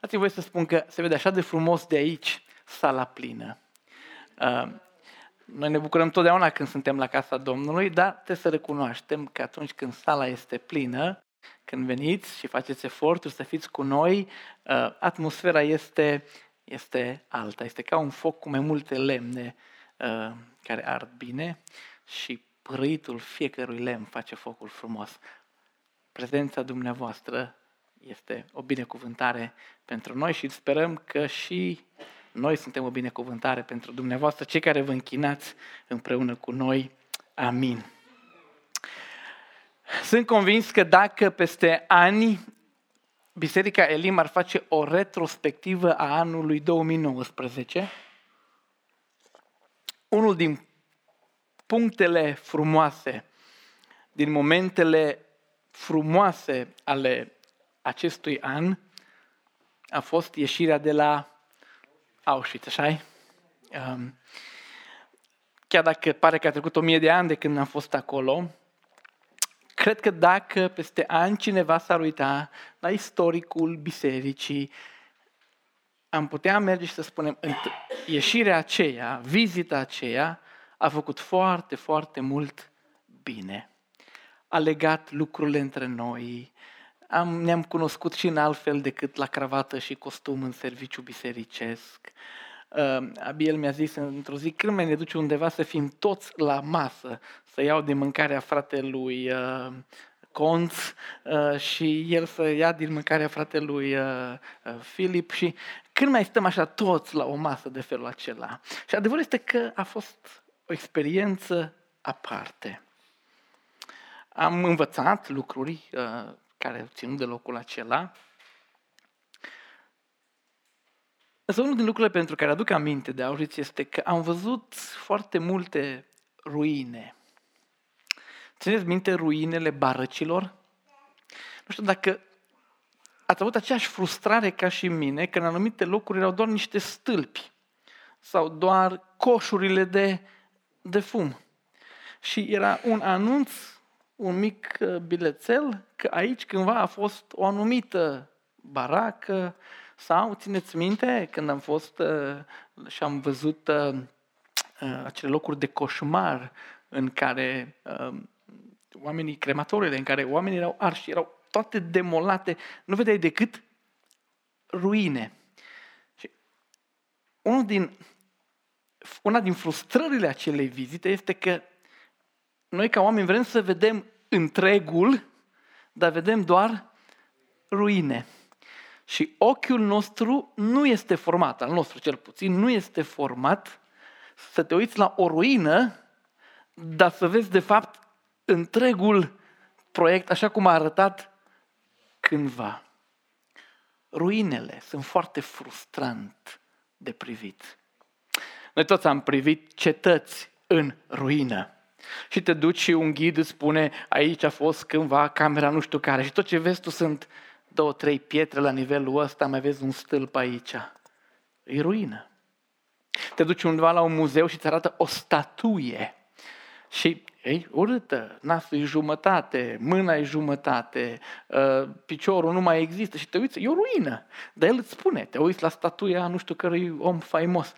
Dați-mi voi să spun că se vede așa de frumos de aici, sala plină. Uh, noi ne bucurăm totdeauna când suntem la casa Domnului, dar trebuie să recunoaștem că atunci când sala este plină, când veniți și faceți eforturi să fiți cu noi, uh, atmosfera este, este alta. Este ca un foc cu mai multe lemne uh, care ard bine și părâitul fiecărui lemn face focul frumos. Prezența dumneavoastră este o binecuvântare pentru noi și sperăm că și noi suntem o binecuvântare pentru dumneavoastră, cei care vă închinați împreună cu noi. Amin. Sunt convins că dacă peste ani Biserica Elim ar face o retrospectivă a anului 2019, unul din punctele frumoase, din momentele frumoase ale acestui an, a fost ieșirea de la Auschwitz, așa um, Chiar dacă pare că a trecut o mie de ani de când am fost acolo, cred că dacă peste ani cineva s-ar uita la istoricul bisericii, am putea merge și să spunem, ieșirea aceea, vizita aceea, a făcut foarte, foarte mult bine. A legat lucrurile între noi, am, ne-am cunoscut și în altfel decât la cravată și costum în serviciu bisericesc. Uh, Abiel mi-a zis într-o zi, când mai ne duce undeva să fim toți la masă, să iau din mâncarea fratelui uh, Conț uh, și el să ia din mâncarea fratelui uh, uh, Filip și când mai stăm așa toți la o masă de felul acela. Și adevărul este că a fost o experiență aparte. Am învățat lucruri uh, care au ținut de locul acela. Însă unul din lucrurile pentru care aduc aminte de Auschwitz este că am văzut foarte multe ruine. Țineți minte ruinele barăcilor? Nu știu dacă ați avut aceeași frustrare ca și mine, că în anumite locuri erau doar niște stâlpi sau doar coșurile de, de fum. Și era un anunț un mic uh, bilețel că aici cândva a fost o anumită baracă sau, țineți minte, când am fost uh, și am văzut uh, acele locuri de coșmar în care oamenii, crematorile, în care oamenii erau arși, erau toate demolate, nu vedeai decât ruine. Și unul din, una din frustrările acelei vizite este că noi ca oameni vrem să vedem întregul, dar vedem doar ruine. Și ochiul nostru nu este format, al nostru cel puțin, nu este format să te uiți la o ruină, dar să vezi de fapt întregul proiect așa cum a arătat cândva. Ruinele sunt foarte frustrant de privit. Noi toți am privit cetăți în ruină. Și te duci și un ghid îți spune, aici a fost cândva camera nu știu care. Și tot ce vezi tu sunt două, trei pietre la nivelul ăsta, mai vezi un stâlp aici. E ruină. Te duci undeva la un muzeu și îți arată o statuie. Și ei, urâtă, nasul e jumătate, mâna e jumătate, uh, piciorul nu mai există și te uiți, e o ruină. Dar el îți spune, te uiți la statuia nu știu cărui om faimos.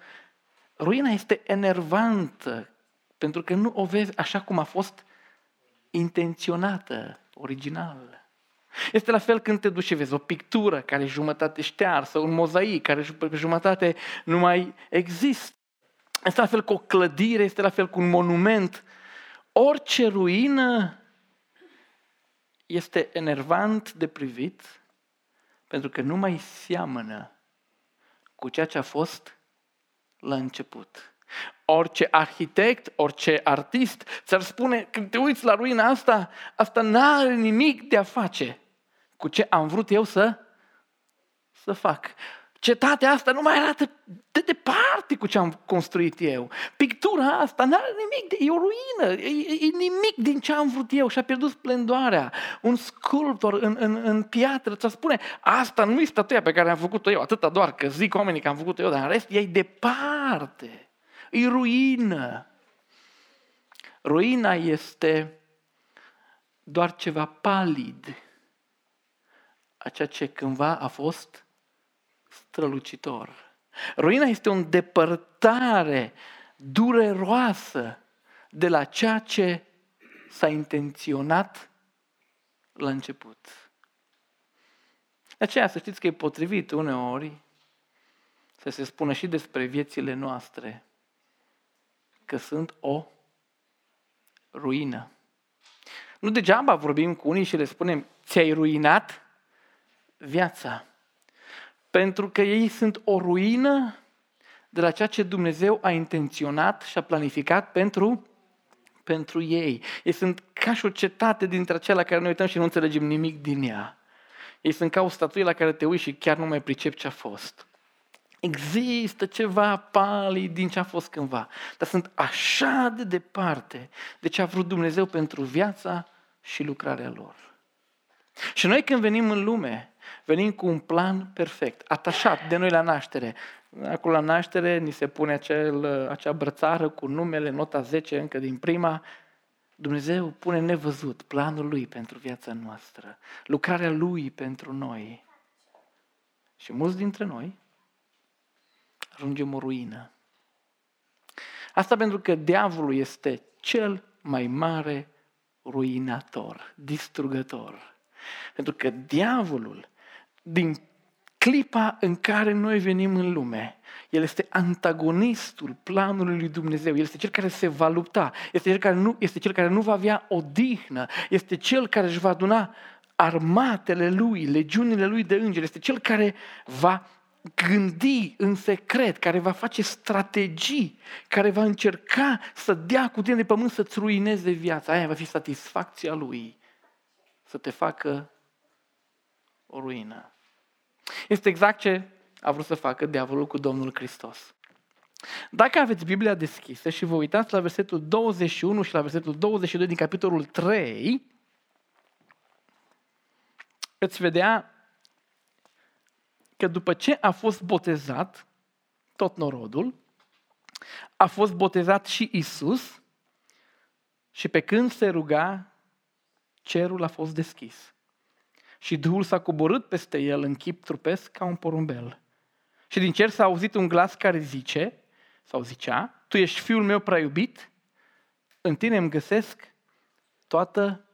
Ruina este enervantă, pentru că nu o vezi așa cum a fost intenționată, original. Este la fel când te duci și vezi o pictură care e jumătate ștearsă, un mozaic care pe jumătate nu mai există. Este la fel cu o clădire, este la fel cu un monument. Orice ruină este enervant de privit pentru că nu mai seamănă cu ceea ce a fost la început. Orice arhitect, orice artist ți-ar spune, când te uiți la ruina asta, asta n-are nimic de a face cu ce am vrut eu să, să fac. Cetatea asta nu mai arată de departe cu ce am construit eu. Pictura asta nu are nimic, de, e o ruină, e, e nimic din ce am vrut eu și a pierdut splendoarea. Un sculptor în, în, în piatră ți spune, asta nu e statuia pe care am făcut-o eu, atâta doar că zic oamenii că am făcut-o eu, dar în rest e departe. E ruină. Ruina este doar ceva palid a ceea ce cândva a fost strălucitor. Ruina este o îndepărtare dureroasă de la ceea ce s-a intenționat la început. De aceea să știți că e potrivit uneori să se spună și despre viețile noastre că sunt o ruină. Nu degeaba vorbim cu unii și le spunem, ți-ai ruinat viața. Pentru că ei sunt o ruină de la ceea ce Dumnezeu a intenționat și a planificat pentru, pentru ei. Ei sunt ca și o cetate dintre acelea care noi uităm și nu înțelegem nimic din ea. Ei sunt ca o statuie la care te uiți și chiar nu mai pricep ce a fost. Există ceva palid din ce a fost cândva, dar sunt așa de departe de ce a vrut Dumnezeu pentru viața și lucrarea lor. Și noi când venim în lume, venim cu un plan perfect, atașat de noi la naștere. Acolo la naștere ni se pune acel, acea brățară cu numele, nota 10 încă din prima. Dumnezeu pune nevăzut planul Lui pentru viața noastră, lucrarea Lui pentru noi. Și mulți dintre noi ajungem o ruină. Asta pentru că diavolul este cel mai mare ruinator, distrugător. Pentru că diavolul, din clipa în care noi venim în lume, el este antagonistul planului lui Dumnezeu. El este cel care se va lupta. Este cel care nu, este cel care nu va avea odihnă. Este cel care își va aduna armatele lui, legiunile lui de îngeri. Este cel care va gândi în secret, care va face strategii, care va încerca să dea cu tine de pământ să-ți ruineze viața. Aia va fi satisfacția lui, să te facă o ruină. Este exact ce a vrut să facă diavolul cu Domnul Hristos. Dacă aveți Biblia deschisă și vă uitați la versetul 21 și la versetul 22 din capitolul 3, veți vedea că după ce a fost botezat tot norodul, a fost botezat și Isus și pe când se ruga, cerul a fost deschis. Și Duhul s-a coborât peste el în chip trupesc ca un porumbel. Și din cer s-a auzit un glas care zice, sau zicea, Tu ești fiul meu prea iubit, în tine îmi găsesc toată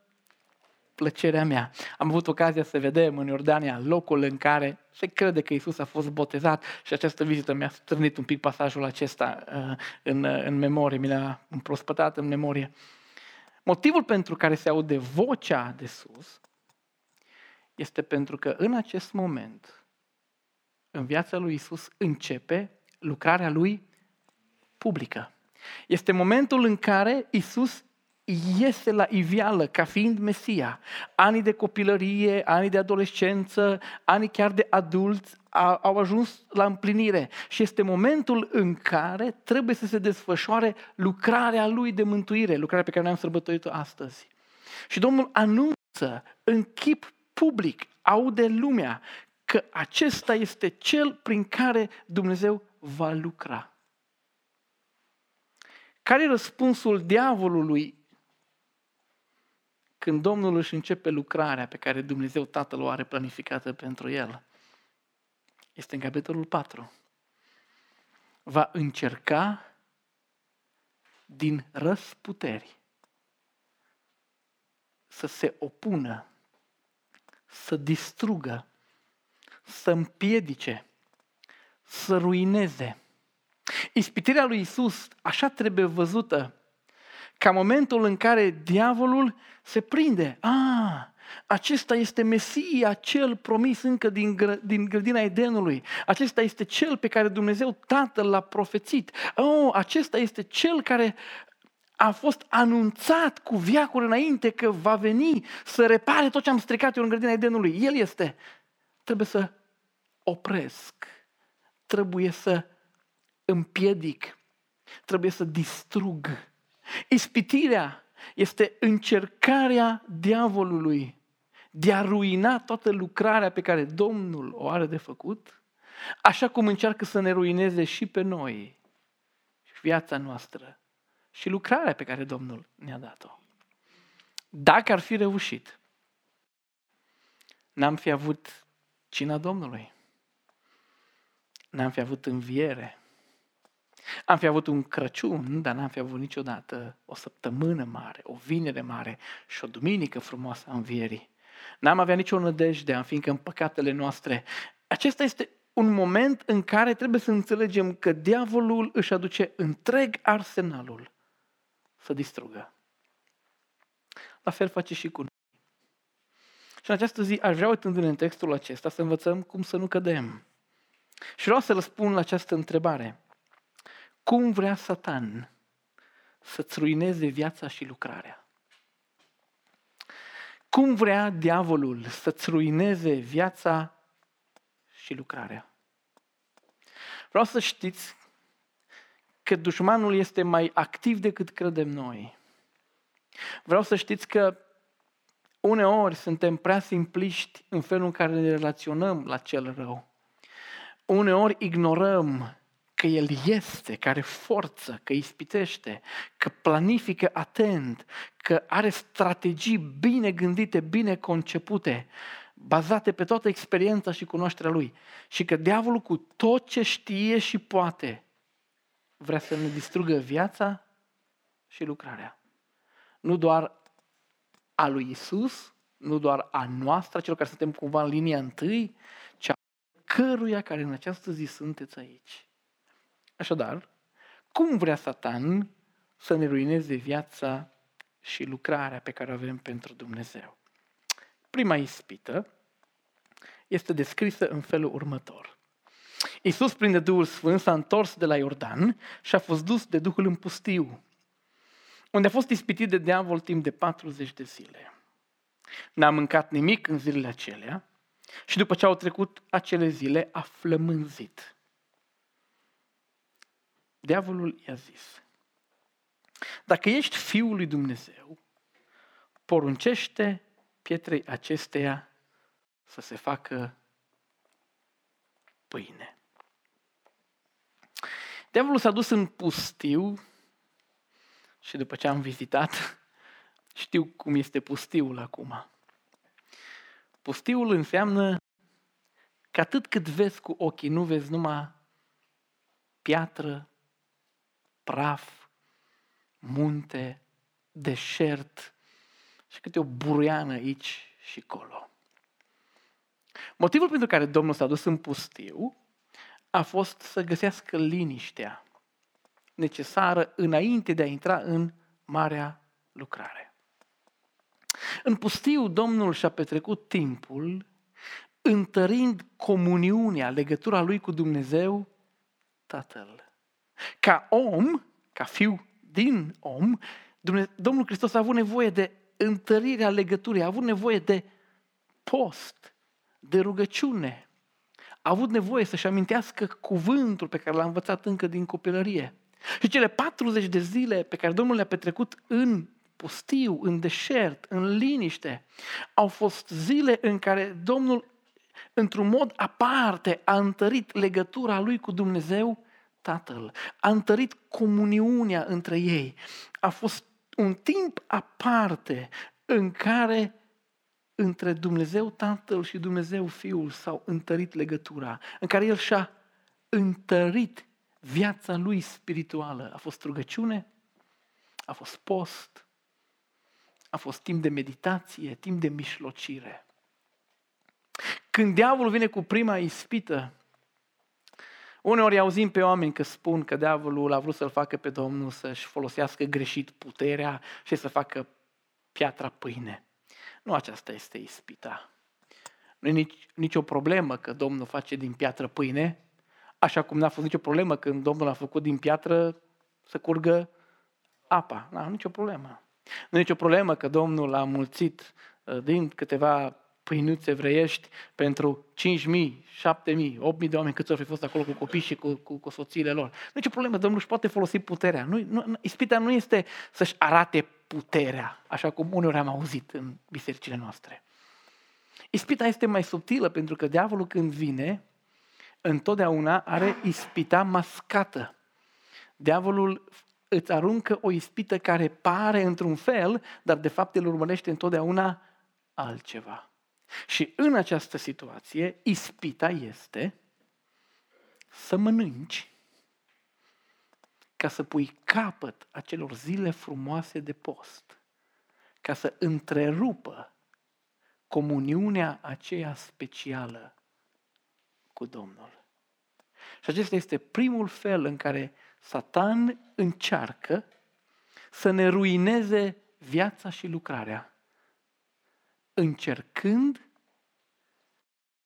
plăcerea mea. Am avut ocazia să vedem în Iordania locul în care se crede că Isus a fost botezat și această vizită mi-a strânit un pic pasajul acesta uh, în, uh, în memorie, mi l-a împrospătat în memorie. Motivul pentru care se aude vocea de sus este pentru că în acest moment, în viața lui Isus, începe lucrarea lui publică. Este momentul în care Isus iese la iveală ca fiind Mesia. Anii de copilărie, anii de adolescență, anii chiar de adulți au ajuns la împlinire și este momentul în care trebuie să se desfășoare lucrarea lui de mântuire, lucrarea pe care noi am sărbătorit-o astăzi. Și Domnul anunță în chip public, aude lumea, că acesta este cel prin care Dumnezeu va lucra. Care e răspunsul diavolului când Domnul își începe lucrarea pe care Dumnezeu Tatăl o are planificată pentru el, este în capitolul 4. Va încerca din răsputeri să se opună, să distrugă, să împiedice, să ruineze. Ispitirea lui Isus așa trebuie văzută ca momentul în care diavolul se prinde. Ah, acesta este Mesia, cel promis încă din, gră, din grădina Edenului. Acesta este cel pe care Dumnezeu Tatăl l-a profețit. Oh, acesta este cel care a fost anunțat cu viacuri înainte că va veni să repare tot ce am stricat eu în grădina Edenului. El este. Trebuie să opresc. Trebuie să împiedic. Trebuie să distrug Ispitirea este încercarea diavolului de a ruina toată lucrarea pe care Domnul o are de făcut, așa cum încearcă să ne ruineze și pe noi, viața noastră și lucrarea pe care Domnul ne-a dat-o. Dacă ar fi reușit, n-am fi avut cina Domnului. n-am fi avut înviere. Am fi avut un Crăciun, dar n-am fi avut niciodată o săptămână mare, o vinere mare și o duminică frumoasă a învierii. N-am avea nicio nădejde, am fi încă în păcatele noastre. Acesta este un moment în care trebuie să înțelegem că diavolul își aduce întreg arsenalul să distrugă. La fel face și cu noi. Și în această zi aș vrea, uitându-ne în textul acesta, să învățăm cum să nu cădem. Și vreau să răspund la această întrebare. Cum vrea Satan să-ți ruineze viața și lucrarea? Cum vrea diavolul să-ți ruineze viața și lucrarea? Vreau să știți că dușmanul este mai activ decât credem noi. Vreau să știți că uneori suntem prea simpliști în felul în care ne relaționăm la cel rău. Uneori ignorăm că El este, că are forță, că ispitește, că planifică atent, că are strategii bine gândite, bine concepute, bazate pe toată experiența și cunoașterea Lui. Și că diavolul cu tot ce știe și poate vrea să ne distrugă viața și lucrarea. Nu doar a lui Isus, nu doar a noastră, celor care suntem cumva în linia întâi, ci a căruia care în această zi sunteți aici. Așadar, cum vrea Satan să ne ruineze viața și lucrarea pe care o avem pentru Dumnezeu? Prima ispită este descrisă în felul următor. Iisus, prin de Duhul Sfânt, s-a întors de la Iordan și a fost dus de Duhul în pustiu, unde a fost ispitit de diavol timp de 40 de zile. N-a mâncat nimic în zilele acelea și după ce au trecut acele zile a flămânzit. Diavolul i-a zis, dacă ești Fiul lui Dumnezeu, poruncește pietrei acesteia să se facă pâine. Diavolul s-a dus în pustiu și după ce am vizitat, știu cum este pustiul acum. Pustiul înseamnă că atât cât vezi cu ochii, nu vezi numai piatră, praf, munte, deșert și câte o buruiană aici și colo. Motivul pentru care Domnul s-a dus în pustiu a fost să găsească liniștea necesară înainte de a intra în marea lucrare. În pustiu, Domnul și-a petrecut timpul întărind comuniunea, legătura lui cu Dumnezeu, Tatăl. Ca om, ca fiu din om, Domnul Hristos a avut nevoie de întărirea legăturii, a avut nevoie de post, de rugăciune. A avut nevoie să-și amintească cuvântul pe care l-a învățat încă din copilărie. Și cele 40 de zile pe care Domnul le-a petrecut în pustiu, în deșert, în liniște, au fost zile în care Domnul, într-un mod aparte, a întărit legătura lui cu Dumnezeu Tatăl, a întărit comuniunea între ei. A fost un timp aparte în care între Dumnezeu Tatăl și Dumnezeu Fiul s-au întărit legătura, în care El și-a întărit viața lui spirituală. A fost rugăciune, a fost post, a fost timp de meditație, timp de mișlocire. Când diavolul vine cu prima ispită, Uneori auzim pe oameni că spun că diavolul a vrut să-l facă pe Domnul să-și folosească greșit puterea și să facă piatra pâine. Nu aceasta este ispita. Nu e nici, nicio problemă că Domnul face din piatră pâine, așa cum n-a fost nicio problemă când Domnul a făcut din piatră să curgă apa. Nu, nicio problemă. Nu e nicio problemă că Domnul a mulțit uh, din câteva pâinuțe evreiești pentru 5.000, 7.000, 8.000 de oameni câți au fi fost acolo cu copii și cu, cu, cu soțiile lor. Nu e o problemă, Domnul își poate folosi puterea. Nu, nu, ispita nu este să-și arate puterea, așa cum uneori am auzit în bisericile noastre. Ispita este mai subtilă pentru că diavolul când vine, întotdeauna are ispita mascată. Diavolul îți aruncă o ispită care pare într-un fel, dar de fapt el urmărește întotdeauna altceva. Și în această situație, ispita este să mănânci ca să pui capăt acelor zile frumoase de post, ca să întrerupă comuniunea aceea specială cu Domnul. Și acesta este primul fel în care Satan încearcă să ne ruineze viața și lucrarea, încercând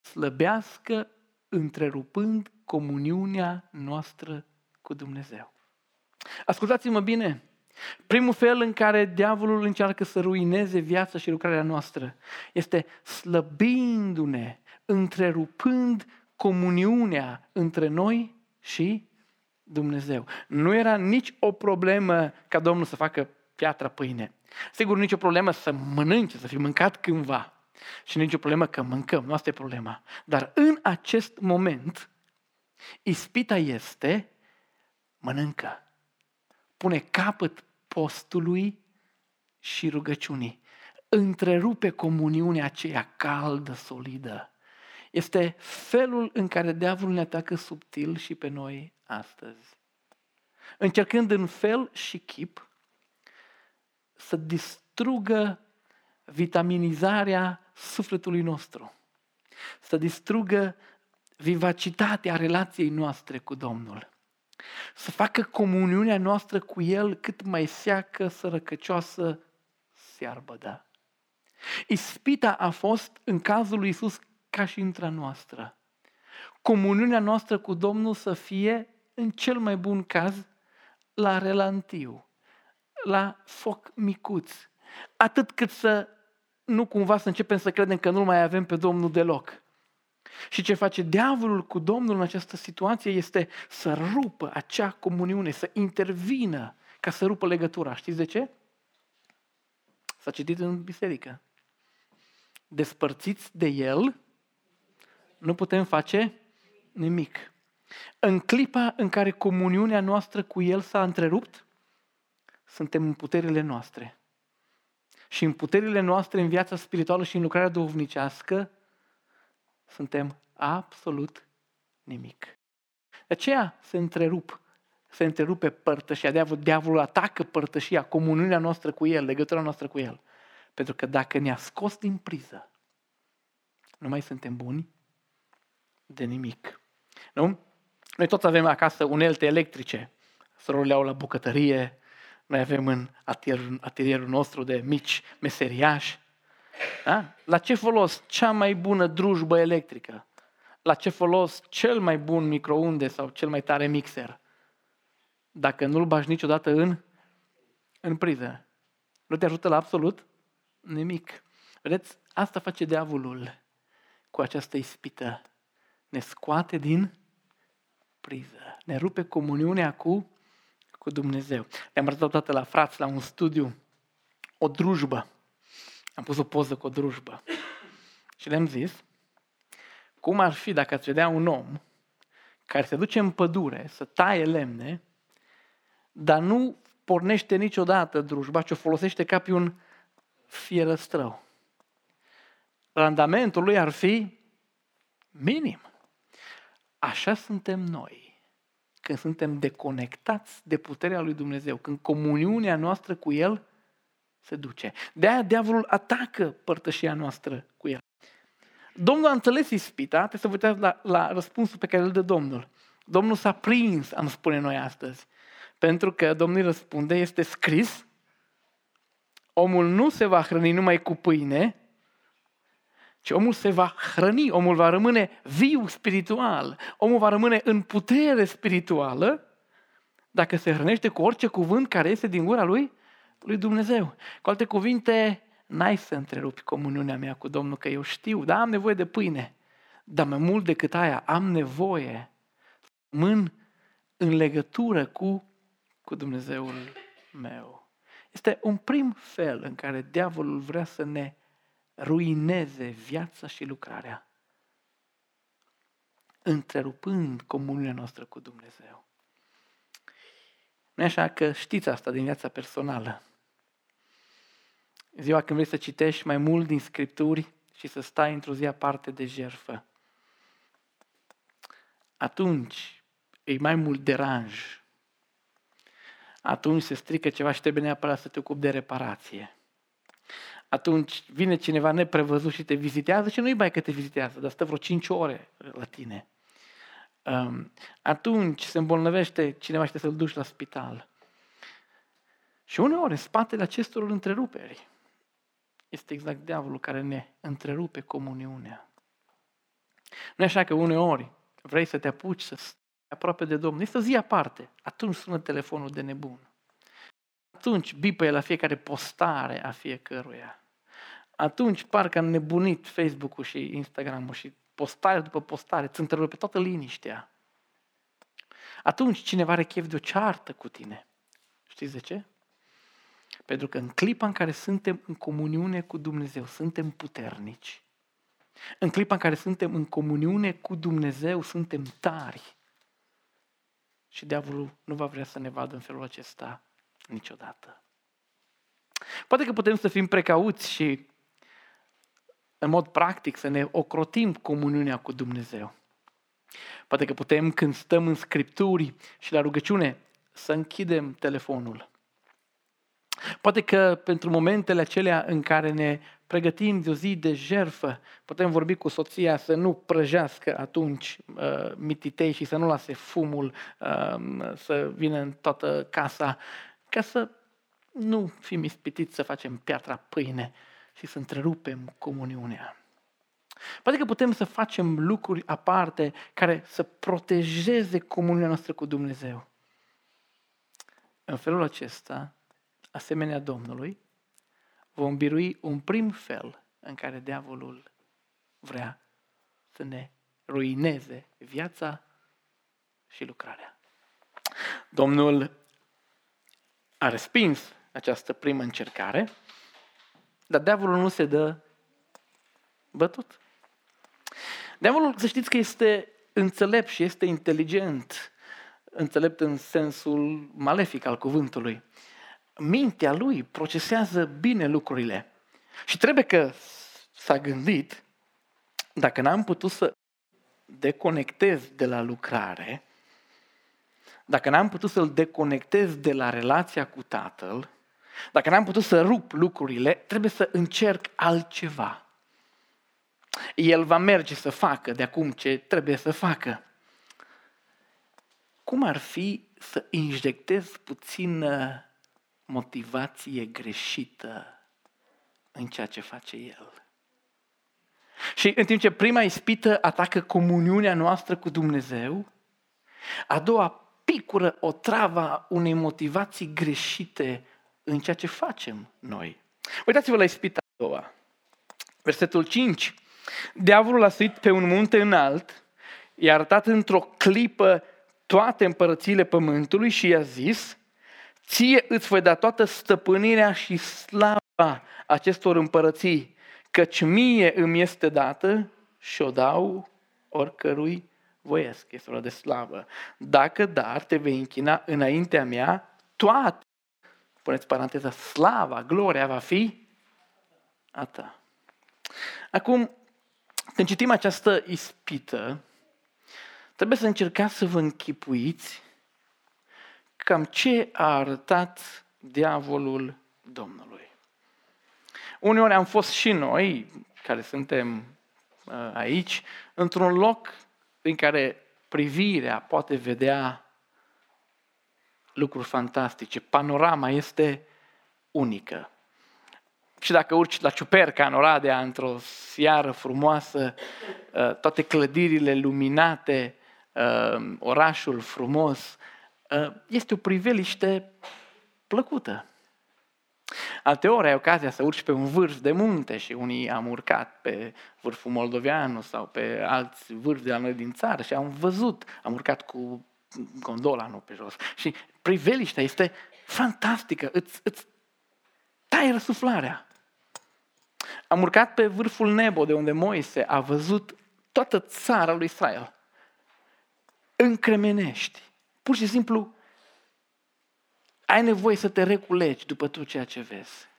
slăbească, întrerupând comuniunea noastră cu Dumnezeu. Ascultați-mă bine, primul fel în care diavolul încearcă să ruineze viața și lucrarea noastră este slăbindu-ne, întrerupând comuniunea între noi și Dumnezeu. Nu era nici o problemă ca Domnul să facă piatra pâine. Sigur, nici o problemă să mănânce, să fi mâncat cândva. Și nici o problemă că mâncăm, nu asta e problema. Dar în acest moment, ispita este mănâncă. Pune capăt postului și rugăciunii. Întrerupe comuniunea aceea caldă, solidă. Este felul în care diavolul ne atacă subtil și pe noi astăzi. Încercând în fel și chip să distrugă vitaminizarea sufletului nostru, să distrugă vivacitatea relației noastre cu Domnul, să facă comuniunea noastră cu El cât mai seacă, sărăcăcioasă, searbădă. Ispita a fost în cazul lui Isus ca și intra noastră. Comuniunea noastră cu Domnul să fie, în cel mai bun caz, la relantiu, la foc micuț, atât cât să nu cumva să începem să credem că nu mai avem pe Domnul deloc. Și ce face diavolul cu Domnul în această situație este să rupă acea comuniune, să intervină ca să rupă legătura. Știți de ce? S-a citit în biserică. Despărțiți de El, nu putem face nimic. În clipa în care comuniunea noastră cu El s-a întrerupt, suntem în puterile noastre. Și în puterile noastre, în viața spirituală și în lucrarea duhovnicească, suntem absolut nimic. De aceea se întrerup, se întrerupe părtășia. Diavolul, diavolul atacă părtășia, comuniunea noastră cu El, legătura noastră cu El. Pentru că dacă ne-a scos din priză, nu mai suntem buni de nimic. Nu? Noi toți avem acasă unelte electrice. Sărurile au la bucătărie, noi avem în atelierul, atelierul nostru de mici meseriași. Da? La ce folos cea mai bună drujbă electrică? La ce folos cel mai bun microunde sau cel mai tare mixer? Dacă nu-l bagi niciodată în, în priză. Nu te ajută la absolut nimic. Vedeți, asta face diavolul cu această ispită. Ne scoate din priză. Ne rupe comuniunea cu cu Dumnezeu. Le-am arătat toate la frați la un studiu o drujbă. Am pus o poză cu o drujbă. Și le-am zis, cum ar fi dacă ați vedea un om care se duce în pădure să taie lemne, dar nu pornește niciodată drujba, ci o folosește ca pe un fierăstrău. Randamentul lui ar fi minim. Așa suntem noi când suntem deconectați de puterea lui Dumnezeu, când comuniunea noastră cu El se duce. De aia diavolul atacă părtășia noastră cu El. Domnul a înțeles ispita, trebuie să vă uitați la, la răspunsul pe care îl dă Domnul. Domnul s-a prins, am spune noi astăzi. Pentru că Domnul răspunde, este scris, omul nu se va hrăni numai cu pâine, ci omul se va hrăni, omul va rămâne viu spiritual, omul va rămâne în putere spirituală dacă se hrănește cu orice cuvânt care este din gura lui, lui Dumnezeu. Cu alte cuvinte, n-ai să întrerupi comuniunea mea cu Domnul, că eu știu, da, am nevoie de pâine, dar mai mult decât aia, am nevoie mân în legătură cu, cu Dumnezeul meu. Este un prim fel în care diavolul vrea să ne ruineze viața și lucrarea, întrerupând comuniunea noastră cu Dumnezeu. Nu așa că știți asta din viața personală. Ziua când vrei să citești mai mult din Scripturi și să stai într-o zi aparte de jerfă. atunci e mai mult deranj. Atunci se strică ceva și trebuie neapărat să te ocupi de reparație. Atunci vine cineva neprevăzut și te vizitează și nu-i bai că te vizitează, dar stă vreo 5 ore la tine. Um, atunci se îmbolnăvește cineva și te să-l duci la spital. Și uneori, în spatele acestor întreruperi, este exact diavolul care ne întrerupe comuniunea. Nu e așa că uneori vrei să te apuci să stai aproape de Domnul, este o zi aparte, atunci sună telefonul de nebun. Atunci bipă la fiecare postare a fiecăruia. Atunci parcă am nebunit Facebook-ul și Instagram-ul și postare după postare, îți întrerupe toată liniștea. Atunci cineva are chef de o ceartă cu tine. Știți de ce? Pentru că în clipa în care suntem în comuniune cu Dumnezeu, suntem puternici. În clipa în care suntem în comuniune cu Dumnezeu, suntem tari. Și diavolul nu va vrea să ne vadă în felul acesta niciodată. Poate că putem să fim precauți și în mod practic să ne ocrotim comuniunea cu Dumnezeu. Poate că putem, când stăm în scripturi și la rugăciune, să închidem telefonul. Poate că pentru momentele acelea în care ne pregătim de o zi de jerfă, putem vorbi cu soția să nu prăjească atunci uh, mititei și să nu lase fumul uh, să vină în toată casa, ca să nu fim ispitiți să facem piatra pâine și să întrerupem comuniunea. Poate că putem să facem lucruri aparte care să protejeze comuniunea noastră cu Dumnezeu. În felul acesta, asemenea Domnului, vom birui un prim fel în care diavolul vrea să ne ruineze viața și lucrarea. Domnul a respins această primă încercare, dar diavolul nu se dă bătut. Diavolul, să știți că este înțelept și este inteligent, înțelept în sensul malefic al cuvântului mintea lui procesează bine lucrurile. Și trebuie că s-a gândit, dacă n-am putut să deconectez de la lucrare, dacă n-am putut să-l deconectez de la relația cu tatăl, dacă n-am putut să rup lucrurile, trebuie să încerc altceva. El va merge să facă de acum ce trebuie să facă. Cum ar fi să injectez puțin motivație greșită în ceea ce face el. Și în timp ce prima ispită atacă comuniunea noastră cu Dumnezeu, a doua picură o travă unei motivații greșite în ceea ce facem noi. Uitați-vă la ispita a doua. Versetul 5. Diavolul a suit pe un munte înalt, i-a arătat într-o clipă toate împărățiile pământului și i-a zis, Ție îți voi da toată stăpânirea și slava acestor împărății, căci mie îmi este dată și o dau oricărui voiesc. Este o de slavă. Dacă dar te vei închina înaintea mea, toate, puneți paranteza, slava, gloria va fi a ta. Acum, când citim această ispită, trebuie să încercați să vă închipuiți cam ce a arătat diavolul Domnului. Uneori am fost și noi, care suntem uh, aici, într-un loc în care privirea poate vedea lucruri fantastice. Panorama este unică. Și dacă urci la Ciuperca, în Oradea, într-o seară frumoasă, uh, toate clădirile luminate, uh, orașul frumos, Ă, este o priveliște plăcută. ori ai ocazia să urci pe un vârf de munte și unii am urcat pe vârful moldoveanu sau pe alți vârfi de la noi din țară și am văzut, am urcat cu gondola, nu pe jos. Și priveliștea este fantastică, îți, îți tai răsuflarea. Am urcat pe vârful Nebo, de unde Moise a văzut toată țara lui Israel. Încremenești. Pur și simplu ai nevoie să te reculegi după tot ceea ce vezi.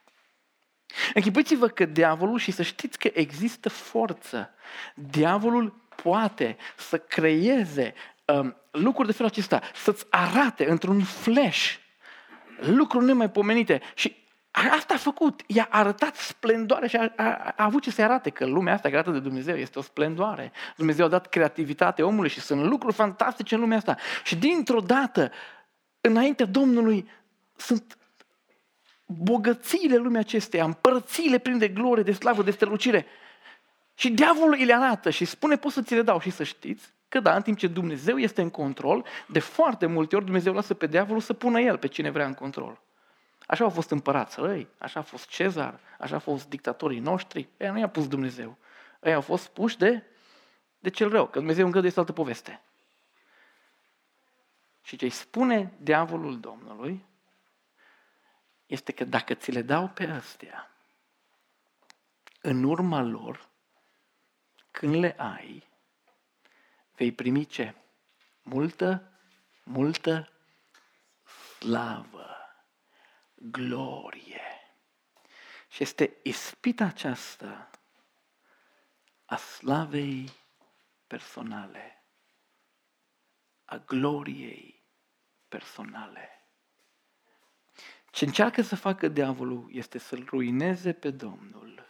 Închipuiți-vă că diavolul, și să știți că există forță, diavolul poate să creeze um, lucruri de felul acesta, să-ți arate într-un flash lucruri nemaipomenite. Și asta a făcut. I-a arătat splendoare și a, a, a avut ce să arate că lumea asta creată de Dumnezeu este o splendoare. Dumnezeu a dat creativitate omului și sunt lucruri fantastice în lumea asta. Și dintr-o dată, înaintea Domnului, sunt bogățiile lumii acesteia, împărățiile pline de glorie, de slavă, de strălucire. Și diavolul îi le arată și spune, pot să ți le dau și să știți că da, în timp ce Dumnezeu este în control, de foarte multe ori Dumnezeu lasă pe diavolul să pună el pe cine vrea în control. Așa au fost împărați răi, așa a fost Cezar, așa au fost dictatorii noștri, ei nu i-a pus Dumnezeu. Ei au fost puși de, de cel rău, că Dumnezeu îngăduie este altă poveste. Și ce îi spune diavolul Domnului este că dacă ți le dau pe astea, în urma lor, când le ai, vei primi ce? Multă, multă slavă, glorie. Și este ispita aceasta a slavei personale, a gloriei personale. Ce încearcă să facă diavolul este să-l ruineze pe Domnul,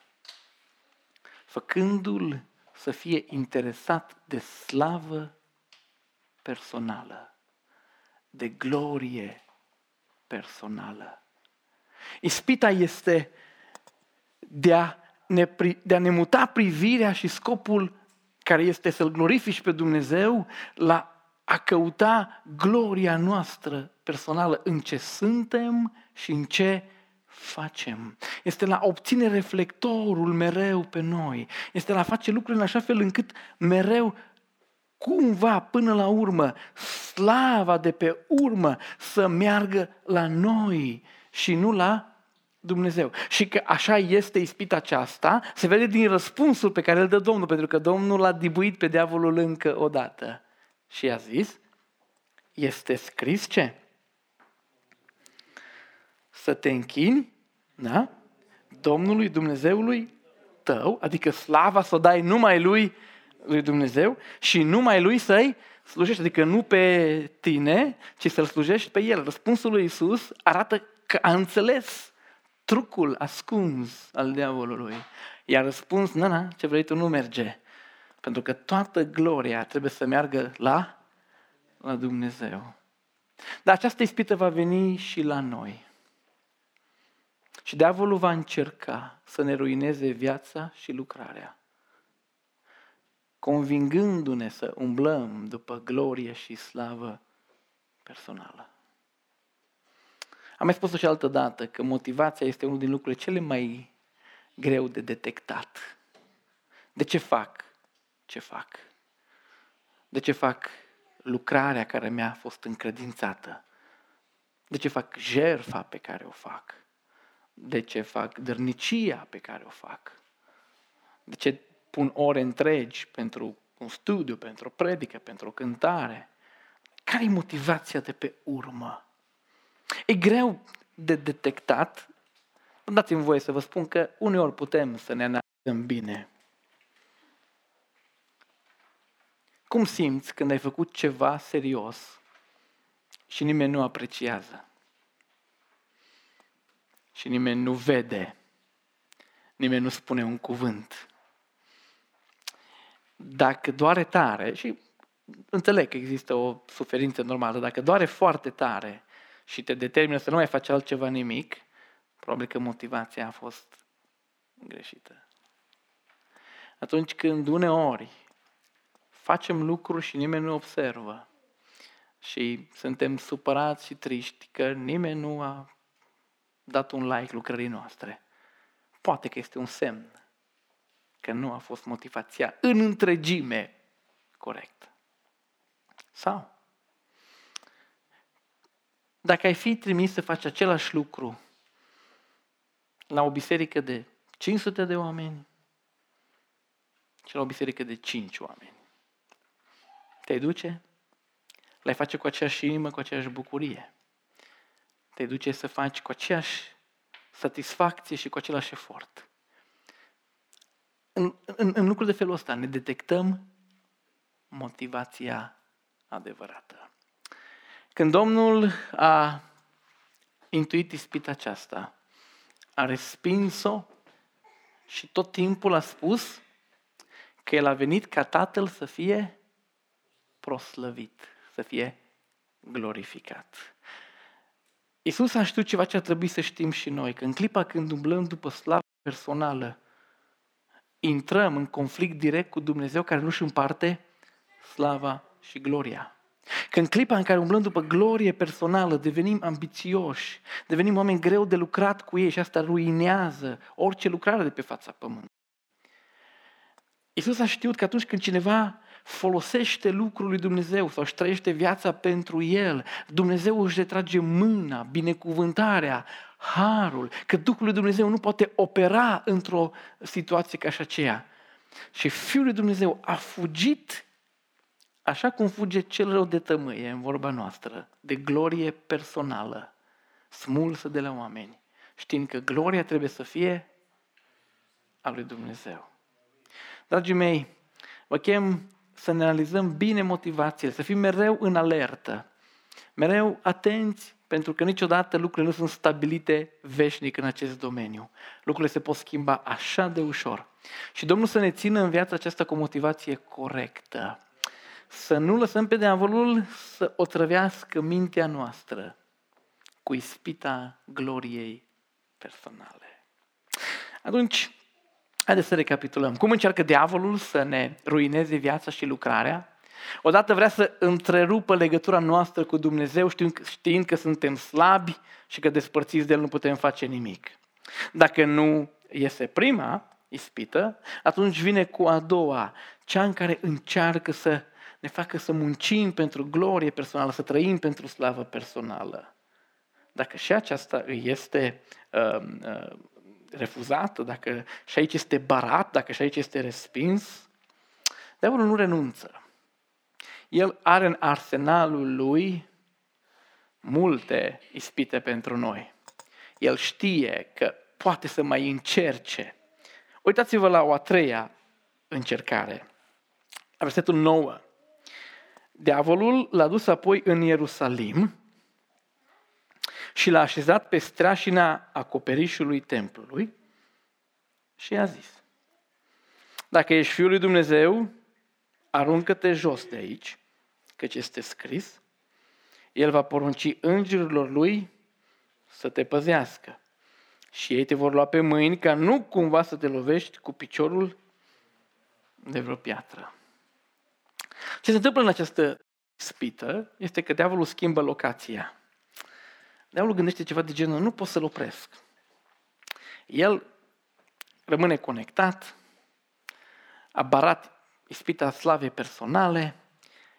făcându-l să fie interesat de slavă personală, de glorie personală. Ispita este de a ne, de a ne muta privirea și scopul care este să-L glorifici pe Dumnezeu la a căuta gloria noastră personală în ce suntem și în ce facem. Este la obține reflectorul mereu pe noi. Este la face lucruri în așa fel încât mereu cumva, până la urmă, slava de pe urmă să meargă la noi și nu la Dumnezeu. Și că așa este ispita aceasta, se vede din răspunsul pe care îl dă Domnul, pentru că Domnul l-a dibuit pe diavolul încă o dată. Și a zis, este scris ce? Să te închini, da? Domnului Dumnezeului tău, adică slava să o dai numai lui, lui Dumnezeu și numai lui să-i slujești, adică nu pe tine, ci să-l slujești pe el. Răspunsul lui Isus arată că a înțeles trucul ascuns al diavolului. Iar răspuns, nu, nu, ce vrei tu nu merge. Pentru că toată gloria trebuie să meargă la, la Dumnezeu. Dar această ispită va veni și la noi. Și diavolul va încerca să ne ruineze viața și lucrarea, convingându-ne să umblăm după glorie și slavă personală. Am mai spus-o și altă dată că motivația este unul din lucrurile cele mai greu de detectat. De ce fac ce fac? De ce fac lucrarea care mi-a fost încredințată? De ce fac jerfa pe care o fac? De ce fac dărnicia pe care o fac, de ce pun ore întregi pentru un studiu, pentru o predică, pentru o cântare. Care e motivația de pe urmă? E greu de detectat. Dați-mi voie să vă spun că uneori putem să ne analizăm bine. Cum simți când ai făcut ceva serios și nimeni nu apreciază? Și nimeni nu vede, nimeni nu spune un cuvânt. Dacă doare tare, și înțeleg că există o suferință normală, dacă doare foarte tare și te determină să nu mai faci altceva nimic, probabil că motivația a fost greșită. Atunci când uneori facem lucruri și nimeni nu observă și suntem supărați și triști că nimeni nu a dat un like lucrării noastre, poate că este un semn că nu a fost motivația în întregime corect. Sau, dacă ai fi trimis să faci același lucru la o biserică de 500 de oameni și la o biserică de 5 oameni, te duce? Le face cu aceeași inimă, cu aceeași bucurie te duce să faci cu aceeași satisfacție și cu același efort. În, în, în lucruri de felul ăsta ne detectăm motivația adevărată. Când Domnul a intuit ispita aceasta, a respins-o și tot timpul a spus că El a venit ca Tatăl să fie proslăvit, să fie glorificat. Iisus a știut ceva ce ar trebui să știm și noi, că în clipa când umblăm după slavă personală, intrăm în conflict direct cu Dumnezeu care nu-și împarte slava și gloria. Că în clipa în care umblăm după glorie personală, devenim ambițioși, devenim oameni greu de lucrat cu ei și asta ruinează orice lucrare de pe fața pământului. Iisus a știut că atunci când cineva folosește lucrul lui Dumnezeu sau își trăiește viața pentru El, Dumnezeu își retrage mâna, binecuvântarea, harul, că Duhul lui Dumnezeu nu poate opera într-o situație ca și aceea. Și Fiul lui Dumnezeu a fugit așa cum fuge cel rău de tămâie în vorba noastră, de glorie personală, smulsă de la oameni, știind că gloria trebuie să fie a lui Dumnezeu. Dragii mei, vă chem să ne analizăm bine motivațiile, să fim mereu în alertă, mereu atenți, pentru că niciodată lucrurile nu sunt stabilite veșnic în acest domeniu. Lucrurile se pot schimba așa de ușor. Și Domnul să ne țină în viața aceasta cu o motivație corectă. Să nu lăsăm pe diavolul să otrăvească mintea noastră cu ispita gloriei personale. Atunci, Haideți să recapitulăm. Cum încearcă diavolul să ne ruineze viața și lucrarea? Odată vrea să întrerupă legătura noastră cu Dumnezeu știind că suntem slabi și că despărțiți de El nu putem face nimic. Dacă nu iese prima ispită, atunci vine cu a doua, cea în care încearcă să ne facă să muncim pentru glorie personală, să trăim pentru slavă personală. Dacă și aceasta îi este uh, uh, refuzată, dacă și aici este barat, dacă și aici este respins, diavolul nu renunță. El are în arsenalul lui multe ispite pentru noi. El știe că poate să mai încerce. Uitați-vă la o a treia încercare. Versetul 9. Diavolul l-a dus apoi în Ierusalim și l-a așezat pe strașina acoperișului templului și i-a zis, dacă ești Fiul lui Dumnezeu, aruncă-te jos de aici, căci este scris, El va porunci îngerilor Lui să te păzească și ei te vor lua pe mâini ca nu cumva să te lovești cu piciorul de vreo piatră. Ce se întâmplă în această spită este că diavolul schimbă locația. Diavolul gândește ceva de genul, nu pot să-l opresc. El rămâne conectat, a barat ispita slavei personale,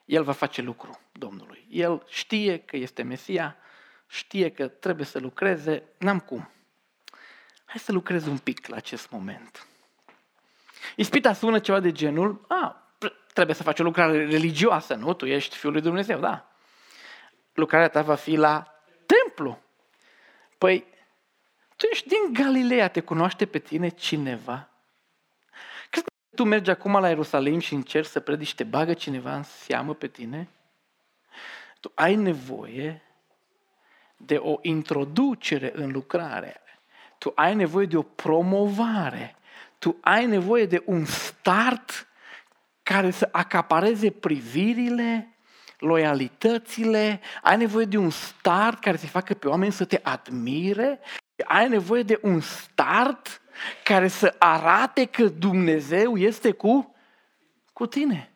el va face lucru Domnului. El știe că este Mesia, știe că trebuie să lucreze, n-am cum. Hai să lucrez un pic la acest moment. Ispita sună ceva de genul, a, trebuie să faci o lucrare religioasă, nu? Tu ești Fiul lui Dumnezeu, da. Lucrarea ta va fi la templu. Păi, tu ești din Galileea, te cunoaște pe tine cineva? Crezi că tu mergi acum la Ierusalim și încerci să predici, te bagă cineva în seamă pe tine? Tu ai nevoie de o introducere în lucrare. Tu ai nevoie de o promovare. Tu ai nevoie de un start care să acapareze privirile, loialitățile, ai nevoie de un start care să facă pe oameni să te admire, ai nevoie de un start care să arate că Dumnezeu este cu, cu tine.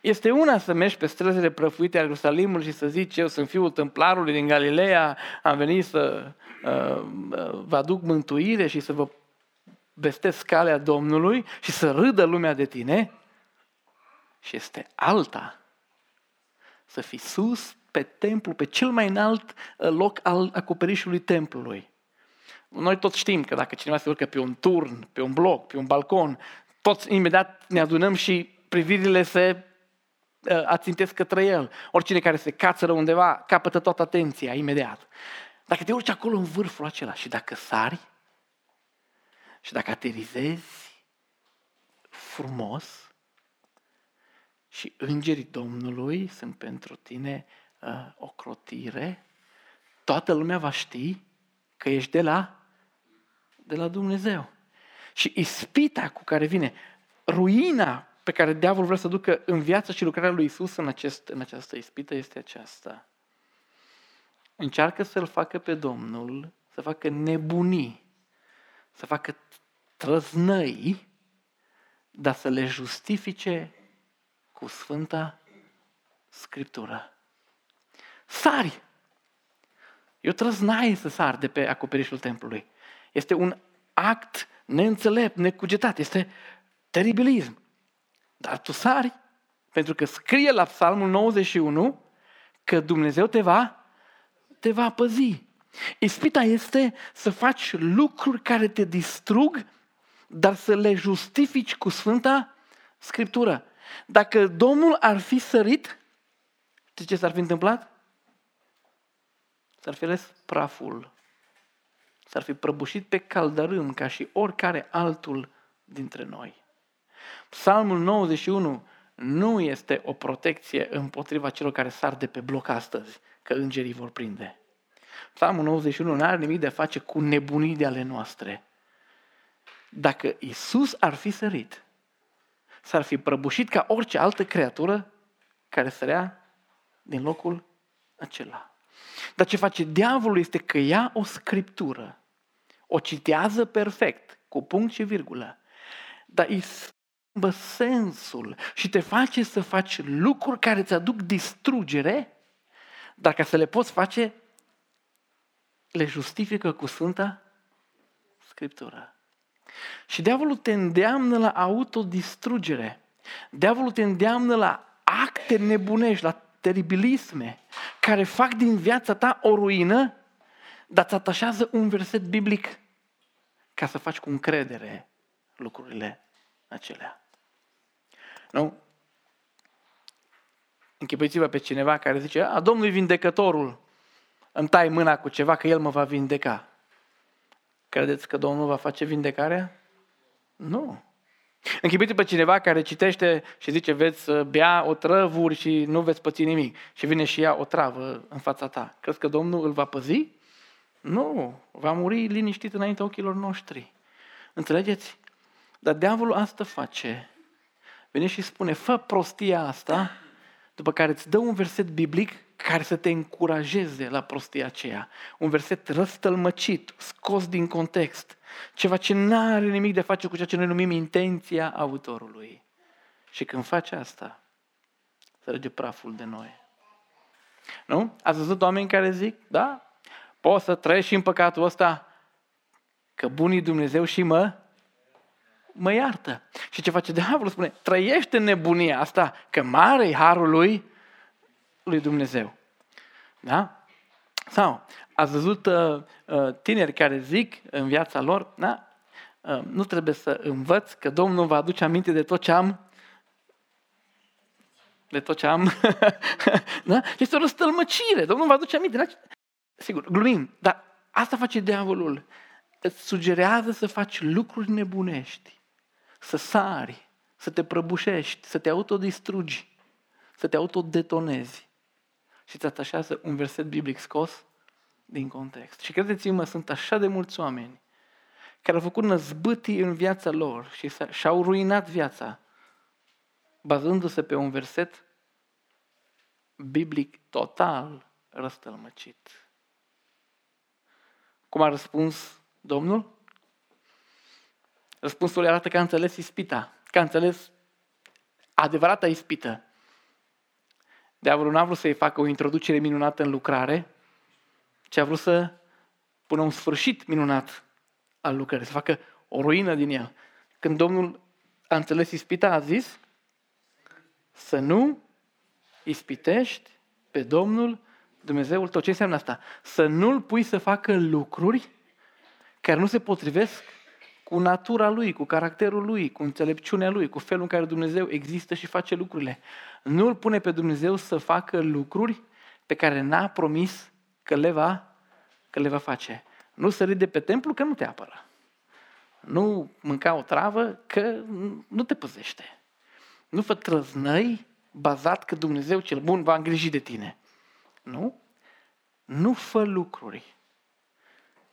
Este una să mergi pe străzile prăfuite ale Ierusalimului și să zici, eu sunt fiul templarului din Galileea, am venit să uh, vă aduc mântuire și să vă vestesc calea Domnului și să râdă lumea de tine. Și este alta să fii sus pe templu, pe cel mai înalt uh, loc al acoperișului templului. Noi toți știm că dacă cineva se urcă pe un turn, pe un bloc, pe un balcon, toți imediat ne adunăm și privirile se uh, ațintesc către el. Oricine care se cațără undeva capătă toată atenția imediat. Dacă te urci acolo în vârful acela și dacă sari și dacă aterizezi frumos, și îngerii Domnului sunt pentru tine uh, o crotire, toată lumea va ști că ești de la, de la Dumnezeu. Și ispita cu care vine, ruina pe care diavolul vrea să ducă în viața și lucrarea lui Isus în, acest, în această ispită este aceasta. Încearcă să-L facă pe Domnul, să facă nebunii, să facă trăznăi, dar să le justifice cu Sfânta Scriptură. Sari! Eu trăznaie să sar de pe acoperișul templului. Este un act neînțelept, necugetat, este teribilism. Dar tu sari, pentru că scrie la Psalmul 91 că Dumnezeu te va, te va păzi. Ispita este să faci lucruri care te distrug, dar să le justifici cu Sfânta Scriptură. Dacă Domnul ar fi sărit, știți ce s-ar fi întâmplat? S-ar fi ales praful. S-ar fi prăbușit pe caldărâm ca și oricare altul dintre noi. Psalmul 91 nu este o protecție împotriva celor care sar de pe bloc astăzi, că îngerii vor prinde. Psalmul 91 nu are nimic de a face cu nebunii de ale noastre. Dacă Isus ar fi sărit, s-ar fi prăbușit ca orice altă creatură care sărea din locul acela. Dar ce face diavolul este că ia o scriptură, o citează perfect, cu punct și virgulă, dar îi schimbă sensul și te face să faci lucruri care îți aduc distrugere, dar ca să le poți face, le justifică cu Sfânta Scriptură. Și diavolul te îndeamnă la autodistrugere. Diavolul te îndeamnă la acte nebunești, la teribilisme, care fac din viața ta o ruină, dar îți atașează un verset biblic ca să faci cu încredere lucrurile acelea. Nu? Închipuiți-vă pe cineva care zice, a, Domnul e vindecătorul, îmi tai mâna cu ceva că El mă va vindeca. Credeți că Domnul va face vindecarea? Nu. Închipuiți pe cineva care citește și zice, veți bea o trăvuri și nu veți păți nimic. Și vine și ea o travă în fața ta. Crezi că Domnul îl va păzi? Nu. Va muri liniștit înaintea ochilor noștri. Înțelegeți? Dar diavolul asta face. Vine și spune, fă prostia asta, după care îți dă un verset biblic care să te încurajeze la prostia aceea. Un verset răstălmăcit, scos din context. Ceva ce nu are nimic de a face cu ceea ce noi numim intenția autorului. Și când face asta, trage praful de noi. Nu? Ați văzut oameni care zic, da, poți să trăiești și în păcatul ăsta, că bunii Dumnezeu și mă, mă iartă. Și ce face diavolul? Spune, trăiește în nebunia asta, că mare e harul lui lui Dumnezeu. Da? Sau ați văzut uh, uh, tineri care zic în viața lor, da? Uh, nu trebuie să învăț că Domnul va aduce aminte de tot ce am de tot ce am. da? Este o răstălmăcire. Domnul va aduce aminte. Da? Sigur, glumim, dar asta face diavolul. Îți sugerează să faci lucruri nebunești, să sari, să te prăbușești, să te autodistrugi, să te autodetonezi și îți atașează un verset biblic scos din context. Și credeți-mă, sunt așa de mulți oameni care au făcut năzbâtii în viața lor și și-au ruinat viața bazându-se pe un verset biblic total răstălmăcit. Cum a răspuns Domnul? Răspunsul arată că a înțeles ispita, că a înțeles adevărata ispită. Diavolul n-a vrut să-i facă o introducere minunată în lucrare, ci a vrut să pună un sfârșit minunat al lucrării, să facă o ruină din ea. Când Domnul a înțeles ispita, a zis să nu ispitești pe Domnul Dumnezeul tău. Ce înseamnă asta? Să nu-L pui să facă lucruri care nu se potrivesc cu natura lui, cu caracterul lui, cu înțelepciunea lui, cu felul în care Dumnezeu există și face lucrurile. Nu îl pune pe Dumnezeu să facă lucruri pe care n-a promis că le va, că le va face. Nu sări de pe templu că nu te apără. Nu mânca o travă că nu te păzește. Nu fă trăznăi bazat că Dumnezeu cel bun va îngriji de tine. Nu? Nu fă lucruri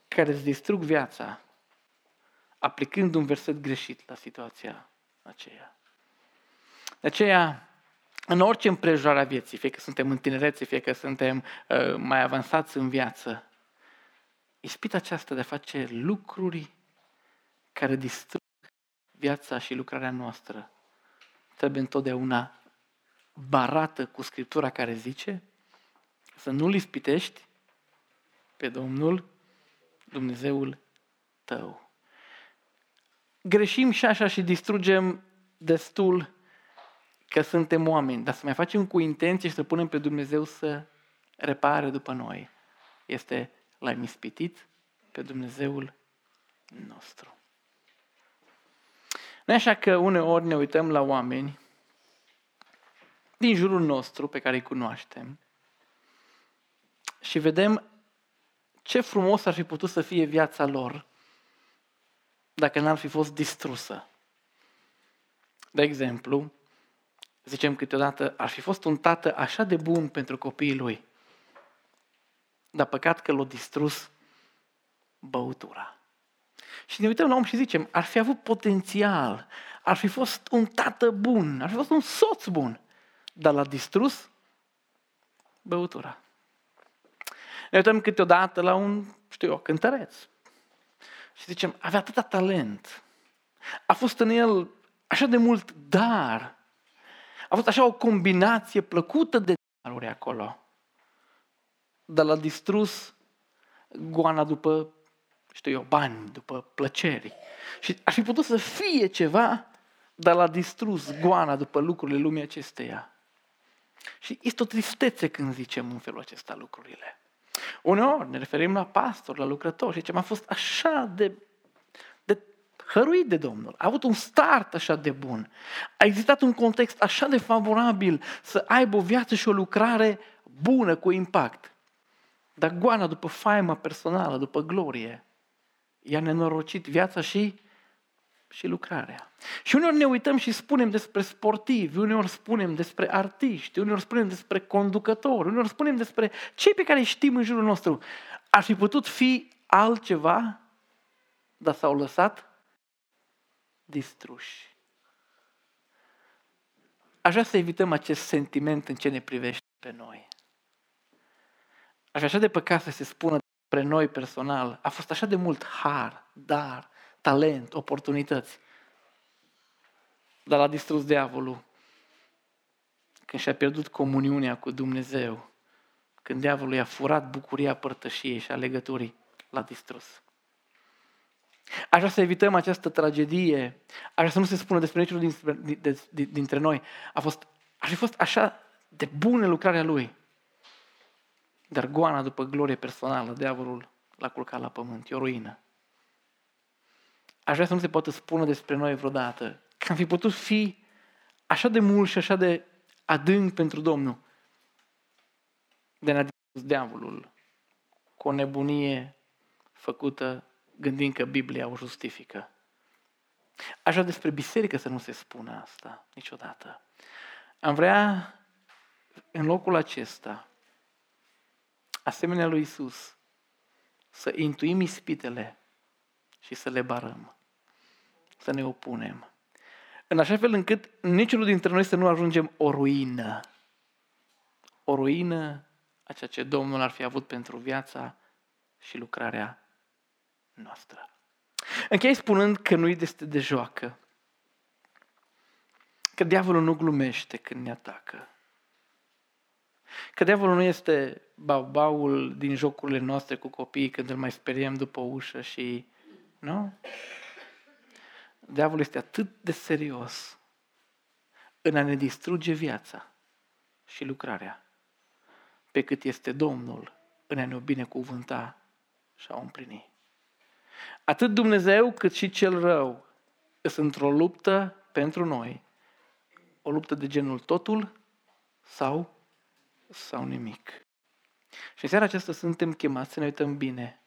care îți distrug viața aplicând un verset greșit la situația aceea. De aceea, în orice împrejurare a vieții, fie că suntem în tinerețe, fie că suntem uh, mai avansați în viață, ispita aceasta de a face lucruri care distrug viața și lucrarea noastră trebuie întotdeauna barată cu Scriptura care zice să nu-L ispitești pe Domnul Dumnezeul tău. Greșim și așa și distrugem destul că suntem oameni, dar să mai facem cu intenție și să punem pe Dumnezeu să repare după noi. Este l-ai mispitit pe Dumnezeul nostru. Nu așa că uneori ne uităm la oameni din jurul nostru pe care îi cunoaștem și vedem ce frumos ar fi putut să fie viața lor dacă n-ar fi fost distrusă. De exemplu, zicem câteodată, ar fi fost un tată așa de bun pentru copiii lui, dar păcat că l-a distrus băutura. Și ne uităm la om și zicem, ar fi avut potențial, ar fi fost un tată bun, ar fi fost un soț bun, dar l-a distrus băutura. Ne uităm câteodată la un, știu eu, cântăreț. Și zicem, avea atâta talent. A fost în el așa de mult dar. A fost așa o combinație plăcută de daruri acolo. Dar l-a distrus goana după, știu eu, bani, după plăceri. Și ar fi putut să fie ceva, dar l-a distrus goana după lucrurile lumii acesteia. Și este o tristețe când zicem în felul acesta lucrurile. Uneori ne referim la pastor, la lucrător și zicem, a fost așa de, de hăruit de Domnul, a avut un start așa de bun, a existat un context așa de favorabil să aibă o viață și o lucrare bună, cu impact. Dar goana după faima personală, după glorie, i-a nenorocit viața și și lucrarea. Și uneori ne uităm și spunem despre sportivi, uneori spunem despre artiști, uneori spunem despre conducători, uneori spunem despre cei pe care îi știm în jurul nostru. Ar fi putut fi altceva, dar s-au lăsat distruși. Aș vrea să evităm acest sentiment în ce ne privește pe noi. Aș vrea așa de păcat să se spună despre noi personal. A fost așa de mult har, dar, talent, oportunități. Dar l-a distrus diavolul când și-a pierdut comuniunea cu Dumnezeu, când diavolul i-a furat bucuria părtășiei și a legăturii, l-a distrus. Aș vrea să evităm această tragedie, aș vrea să nu se spună despre niciunul dintre, dintre noi. A fost, ar fi fost așa de bună lucrarea lui. Dar goana după glorie personală, diavolul l-a culcat la pământ, e o ruină aș vrea să nu se poată spune despre noi vreodată că am fi putut fi așa de mult și așa de adânc pentru Domnul. De ne-a distrus diavolul cu o nebunie făcută gândind că Biblia o justifică. Aș vrea despre biserică să nu se spună asta niciodată. Am vrea în locul acesta, asemenea lui Isus, să intuim ispitele și să le barăm să ne opunem. În așa fel încât niciunul dintre noi să nu ajungem o ruină. O ruină a ceea ce Domnul ar fi avut pentru viața și lucrarea noastră. Închei spunând că nu este de joacă. Că diavolul nu glumește când ne atacă. Că diavolul nu este baul din jocurile noastre cu copiii când îl mai speriem după ușă și... Nu? Diavolul este atât de serios în a ne distruge viața și lucrarea, pe cât este Domnul în a ne binecuvânta și a o împlini. Atât Dumnezeu cât și cel rău sunt într-o luptă pentru noi, o luptă de genul totul sau, sau nimic. Și în seara aceasta suntem chemați să ne uităm bine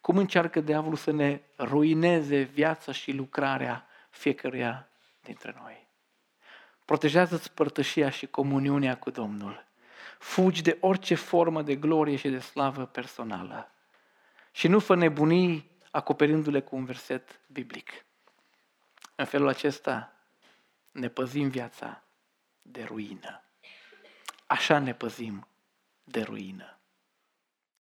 cum încearcă diavolul să ne ruineze viața și lucrarea fiecăruia dintre noi. Protejează-ți părtășia și comuniunea cu Domnul. Fugi de orice formă de glorie și de slavă personală. Și nu fă nebunii acoperindu-le cu un verset biblic. În felul acesta ne păzim viața de ruină. Așa ne păzim de ruină.